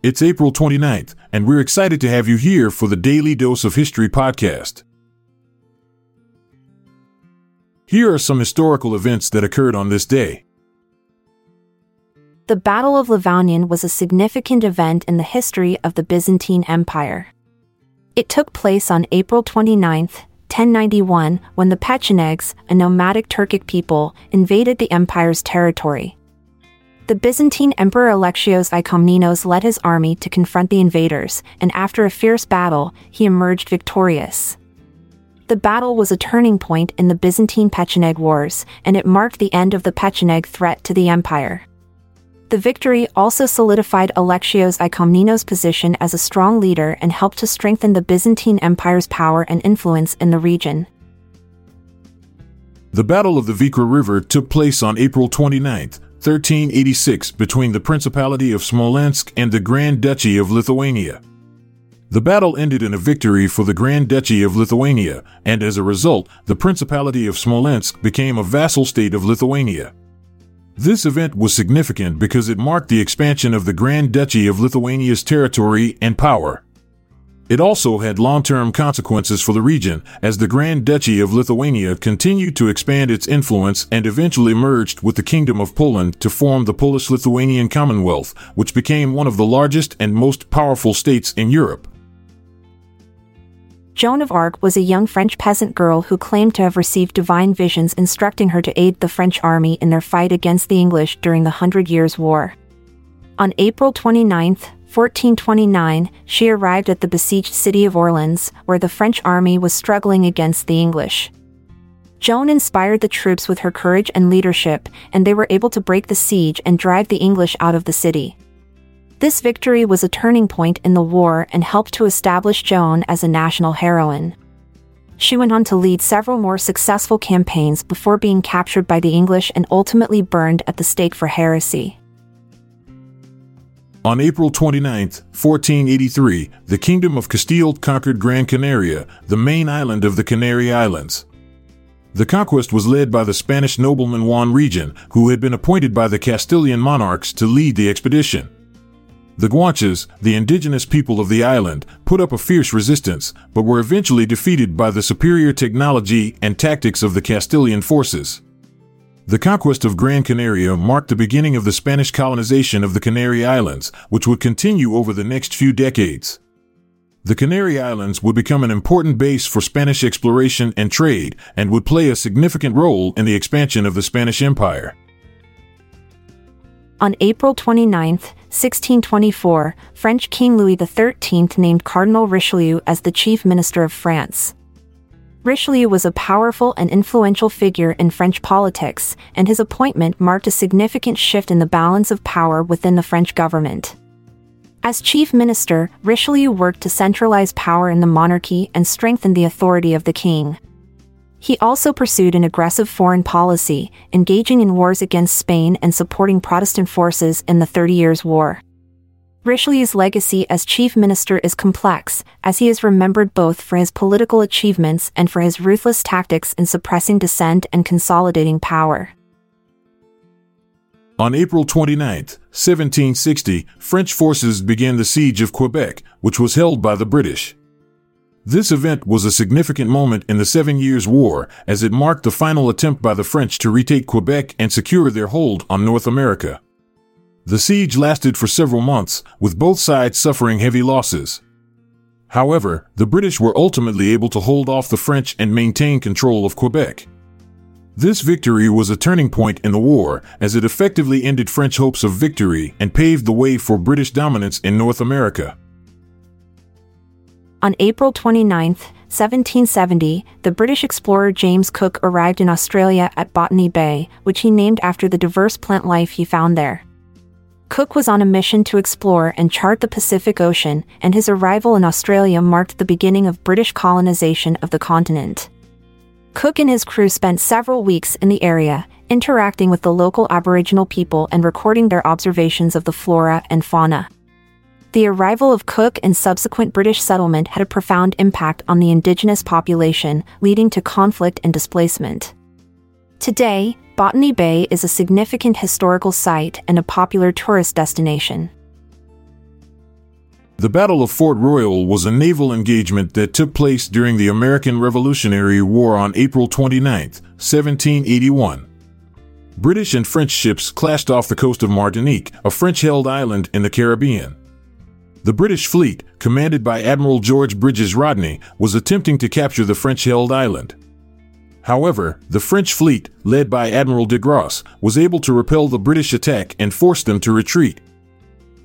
It's April 29th, and we're excited to have you here for the Daily Dose of History podcast. Here are some historical events that occurred on this day. The Battle of Levounion was a significant event in the history of the Byzantine Empire. It took place on April 29, 1091, when the Pechenegs, a nomadic Turkic people, invaded the empire's territory. The Byzantine Emperor Alexios I Komnenos led his army to confront the invaders, and after a fierce battle, he emerged victorious. The battle was a turning point in the Byzantine Pecheneg Wars, and it marked the end of the Pecheneg threat to the empire. The victory also solidified Alexios I Komnenos' position as a strong leader and helped to strengthen the Byzantine Empire's power and influence in the region. The Battle of the Vikhra River took place on April 29th, 1386 between the Principality of Smolensk and the Grand Duchy of Lithuania. The battle ended in a victory for the Grand Duchy of Lithuania, and as a result, the Principality of Smolensk became a vassal state of Lithuania. This event was significant because it marked the expansion of the Grand Duchy of Lithuania's territory and power. It also had long term consequences for the region, as the Grand Duchy of Lithuania continued to expand its influence and eventually merged with the Kingdom of Poland to form the Polish Lithuanian Commonwealth, which became one of the largest and most powerful states in Europe. Joan of Arc was a young French peasant girl who claimed to have received divine visions instructing her to aid the French army in their fight against the English during the Hundred Years' War. On April 29th, 1429, she arrived at the besieged city of Orleans, where the French army was struggling against the English. Joan inspired the troops with her courage and leadership, and they were able to break the siege and drive the English out of the city. This victory was a turning point in the war and helped to establish Joan as a national heroine. She went on to lead several more successful campaigns before being captured by the English and ultimately burned at the stake for heresy. On April 29, 1483, the Kingdom of Castile conquered Gran Canaria, the main island of the Canary Islands. The conquest was led by the Spanish nobleman Juan Rejón, who had been appointed by the Castilian monarchs to lead the expedition. The Guanches, the indigenous people of the island, put up a fierce resistance, but were eventually defeated by the superior technology and tactics of the Castilian forces. The conquest of Gran Canaria marked the beginning of the Spanish colonization of the Canary Islands, which would continue over the next few decades. The Canary Islands would become an important base for Spanish exploration and trade and would play a significant role in the expansion of the Spanish Empire. On April 29, 1624, French King Louis XIII named Cardinal Richelieu as the chief minister of France. Richelieu was a powerful and influential figure in French politics, and his appointment marked a significant shift in the balance of power within the French government. As chief minister, Richelieu worked to centralize power in the monarchy and strengthen the authority of the king. He also pursued an aggressive foreign policy, engaging in wars against Spain and supporting Protestant forces in the Thirty Years' War. Richelieu's legacy as chief minister is complex, as he is remembered both for his political achievements and for his ruthless tactics in suppressing dissent and consolidating power. On April 29, 1760, French forces began the siege of Quebec, which was held by the British. This event was a significant moment in the Seven Years' War, as it marked the final attempt by the French to retake Quebec and secure their hold on North America. The siege lasted for several months, with both sides suffering heavy losses. However, the British were ultimately able to hold off the French and maintain control of Quebec. This victory was a turning point in the war, as it effectively ended French hopes of victory and paved the way for British dominance in North America. On April 29, 1770, the British explorer James Cook arrived in Australia at Botany Bay, which he named after the diverse plant life he found there. Cook was on a mission to explore and chart the Pacific Ocean, and his arrival in Australia marked the beginning of British colonization of the continent. Cook and his crew spent several weeks in the area, interacting with the local Aboriginal people and recording their observations of the flora and fauna. The arrival of Cook and subsequent British settlement had a profound impact on the indigenous population, leading to conflict and displacement. Today, Botany Bay is a significant historical site and a popular tourist destination. The Battle of Fort Royal was a naval engagement that took place during the American Revolutionary War on April 29, 1781. British and French ships clashed off the coast of Martinique, a French held island in the Caribbean. The British fleet, commanded by Admiral George Bridges Rodney, was attempting to capture the French held island. However, the French fleet, led by Admiral de Grasse, was able to repel the British attack and force them to retreat.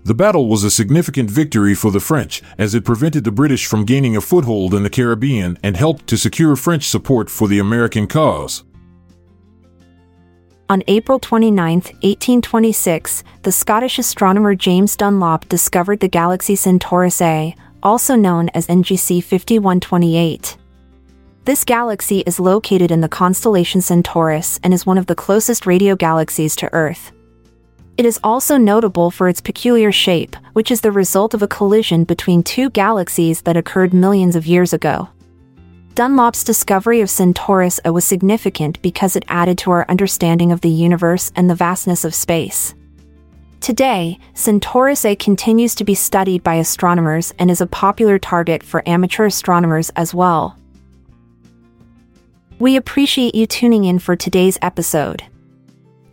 The battle was a significant victory for the French, as it prevented the British from gaining a foothold in the Caribbean and helped to secure French support for the American cause. On April 29, 1826, the Scottish astronomer James Dunlop discovered the galaxy Centaurus A, also known as NGC 5128. This galaxy is located in the constellation Centaurus and is one of the closest radio galaxies to Earth. It is also notable for its peculiar shape, which is the result of a collision between two galaxies that occurred millions of years ago. Dunlop's discovery of Centaurus A was significant because it added to our understanding of the universe and the vastness of space. Today, Centaurus A continues to be studied by astronomers and is a popular target for amateur astronomers as well. We appreciate you tuning in for today's episode.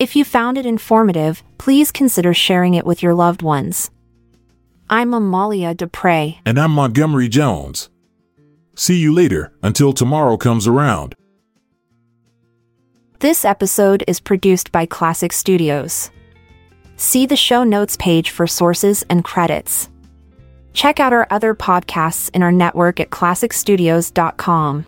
If you found it informative, please consider sharing it with your loved ones. I'm Amalia Dupre. And I'm Montgomery Jones. See you later, until tomorrow comes around. This episode is produced by Klassic Studios. See the show notes page for sources and credits. Check out our other podcasts in our network at klassicstudios.com.